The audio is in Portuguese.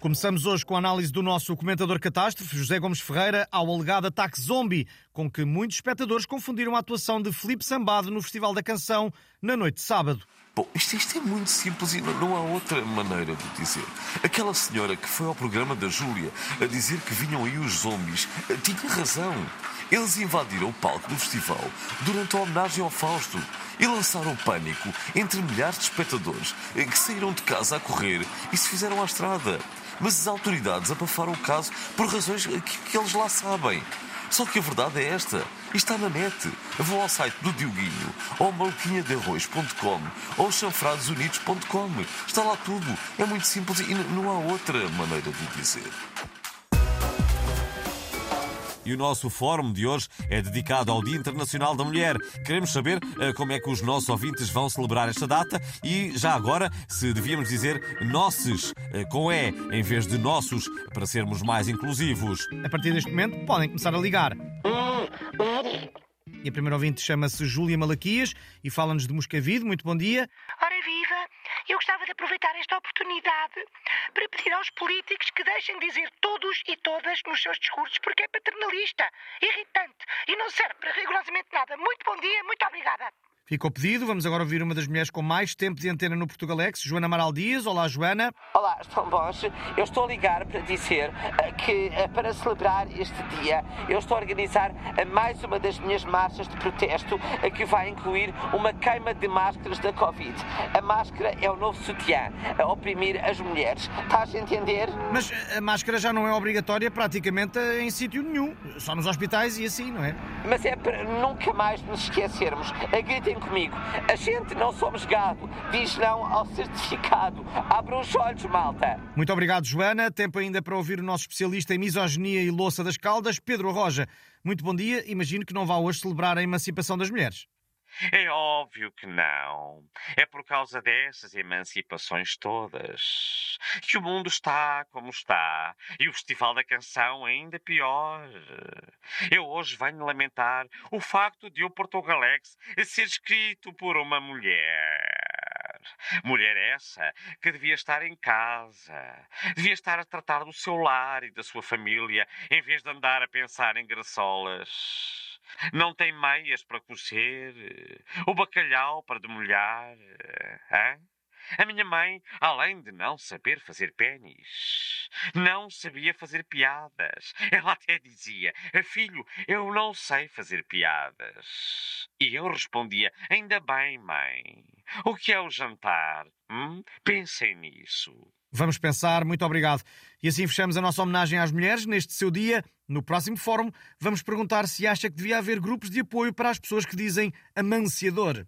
Começamos hoje com a análise do nosso comentador catástrofe, José Gomes Ferreira, ao alegado ataque zombie, com que muitos espectadores confundiram a atuação de Felipe Sambado no Festival da Canção na noite de sábado. Bom, isto, isto, é muito simples e não, há outra maneira de dizer. Aquela senhora que foi ao programa da Júlia a dizer que vinham aí os zombies eh, tinha razão. Eles invadiram o palco do festival durante a homenagem ao Fausto e lançaram pânico entre milhares de espectadores que saíram de casa a correr e se fizeram à estrada mas as autoridades abafaram o caso por razões que, que eles lá sabem. Só que a verdade é esta. Está na net. Vão ao site do Dioguinho, ou malquinhadearroz.com, ou chanfradosunidos.com. Está lá tudo. É muito simples e não há outra maneira de dizer. E o nosso fórum de hoje é dedicado ao Dia Internacional da Mulher. Queremos saber uh, como é que os nossos ouvintes vão celebrar esta data e, já agora, se devíamos dizer nossos, uh, com E, em vez de nossos, para sermos mais inclusivos. A partir deste momento, podem começar a ligar. E a primeira ouvinte chama-se Júlia Malaquias e fala-nos de Moscavide. Muito bom dia. Viva! Eu gostava de aproveitar esta oportunidade para pedir aos políticos que deixem de dizer todos e todas nos seus discursos, porque é paternalista, irritante e não serve para rigorosamente nada. Muito bom dia, muito obrigada. Ficou pedido. Vamos agora ouvir uma das mulheres com mais tempo de antena no Portugalex, Joana Amaral Dias. Olá, Joana. Olá, estão bons? Eu estou a ligar para dizer uh, que, uh, para celebrar este dia, eu estou a organizar uh, mais uma das minhas marchas de protesto, que vai incluir uma queima de máscaras da Covid. A máscara é o novo sutiã a oprimir as mulheres. Estás a entender? Mas a máscara já não é obrigatória praticamente em sítio nenhum, só nos hospitais e assim, não é? Mas é para nunca mais nos esquecermos. Gritem comigo. A gente não somos gado. Diz não ao certificado. Abra os olhos, malta. Muito obrigado, Joana. Tempo ainda para ouvir o nosso especialista em misoginia e louça das caldas, Pedro Roja. Muito bom dia. Imagino que não vá hoje celebrar a emancipação das mulheres. É óbvio que não. É por causa dessas emancipações todas que o mundo está como está e o Festival da Canção ainda pior. Eu hoje venho lamentar o facto de o Portugalex ser escrito por uma mulher. Mulher essa que devia estar em casa, devia estar a tratar do seu lar e da sua família, em vez de andar a pensar em graçolas. Não tem meias para cozer, o bacalhau para demolhar. Hein? A minha mãe, além de não saber fazer pênis, não sabia fazer piadas. Ela até dizia: Filho, eu não sei fazer piadas. E eu respondia: Ainda bem, mãe. O que é o jantar? Hum? Pensem nisso. Vamos pensar, muito obrigado. E assim fechamos a nossa homenagem às mulheres neste seu dia. No próximo fórum, vamos perguntar se acha que devia haver grupos de apoio para as pessoas que dizem amanciador.